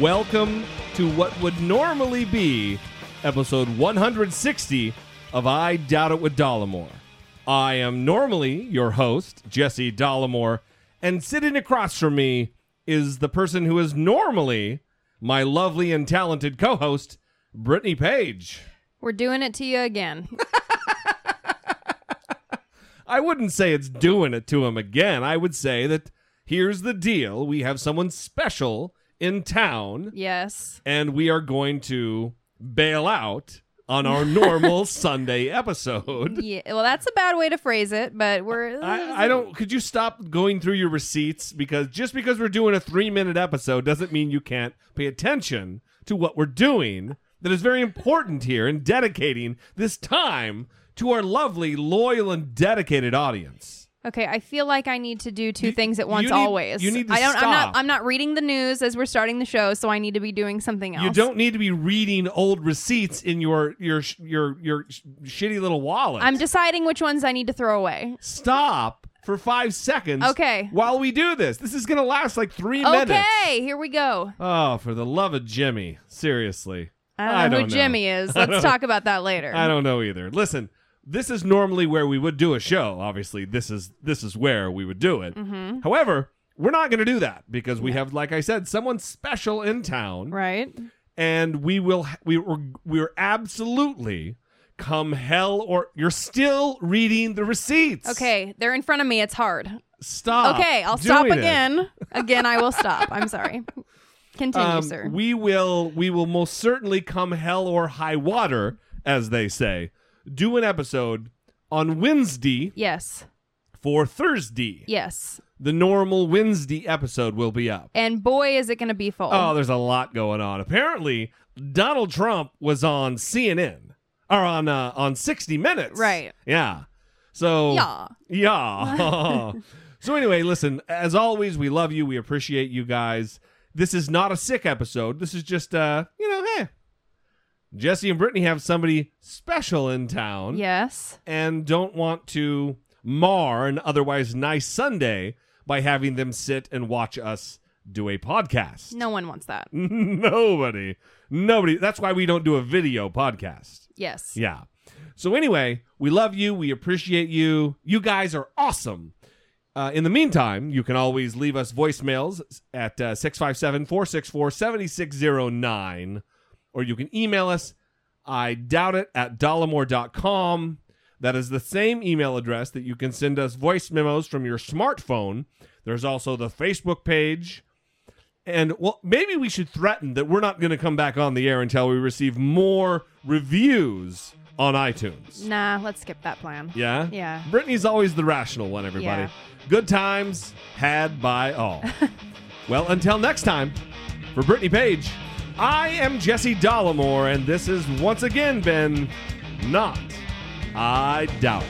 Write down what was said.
Welcome to what would normally be episode 160 of I Doubt It with Dollemore. I am normally your host, Jesse Dollemore, and sitting across from me is the person who is normally my lovely and talented co host, Brittany Page. We're doing it to you again. I wouldn't say it's doing it to him again. I would say that here's the deal we have someone special in town. yes. and we are going to bail out on our normal Sunday episode. Yeah. Well, that's a bad way to phrase it, but we're. I, I don't. Could you stop going through your receipts? Because just because we're doing a three minute episode doesn't mean you can't pay attention to what we're doing. That is very important here in dedicating this time to our lovely, loyal, and dedicated audience. Okay, I feel like I need to do two You- things at you once need- always. you need to I don't. I'm stop. not. I'm not reading the news as we're starting the show, so I need to be doing something else. You don't need to be reading old receipts in your your sh- your your sh- shitty little wallet. I'm deciding which ones I need to throw away. stop for five seconds. Okay. While we do this, this is gonna last like three minutes. Okay, here we go. Oh, for the love of Jimmy! Seriously, I don't know who Jimmy is. Let's talk about that later. I don't know either. Listen, this is normally where we would do a show. Obviously, this is this is where we would do it. Mm-hmm. However, we're not going to do that because we have, like I said, someone special in town, Right. and we will we we're, we're absolutely come hell or you're still reading the receipts. Okay, they're in front of me. It's hard. stop. Okay, I'll stop doing it. again. Again, I will stop. I'm sorry. Continue, Um, sir. We will we will most certainly come hell or high water, as they say, do an episode on Wednesday yes. for Thursday. Yes. The normal Wednesday episode will be up. And boy, is it going to be full. Oh, there's a lot going on. Apparently, Donald Trump was on CNN or on uh, on 60 Minutes. Right. Yeah. So Yeah. Yeah. so anyway, listen, as always, we love you. We appreciate you guys. This is not a sick episode. This is just uh, you know, hey. Jesse and Brittany have somebody special in town Yes. and don't want to mar an otherwise nice Sunday by having them sit and watch us do a podcast. No one wants that. Nobody. Nobody. That's why we don't do a video podcast. Yes. Yeah. So anyway, we love you. We appreciate you. You guys are awesome. Uh, in the meantime, you can always leave us voicemails at uh, 657 464 7609, or you can email us. I doubt it at dollemore.com. That is the same email address that you can send us voice memos from your smartphone. There's also the Facebook page. And well, maybe we should threaten that we're not going to come back on the air until we receive more reviews on iTunes. Nah, let's skip that plan. Yeah? Yeah. Brittany's always the rational one, everybody. Yeah. Good times had by all. well, until next time, for Brittany Page, I am Jesse Dollemore, and this has once again been Not I Doubt.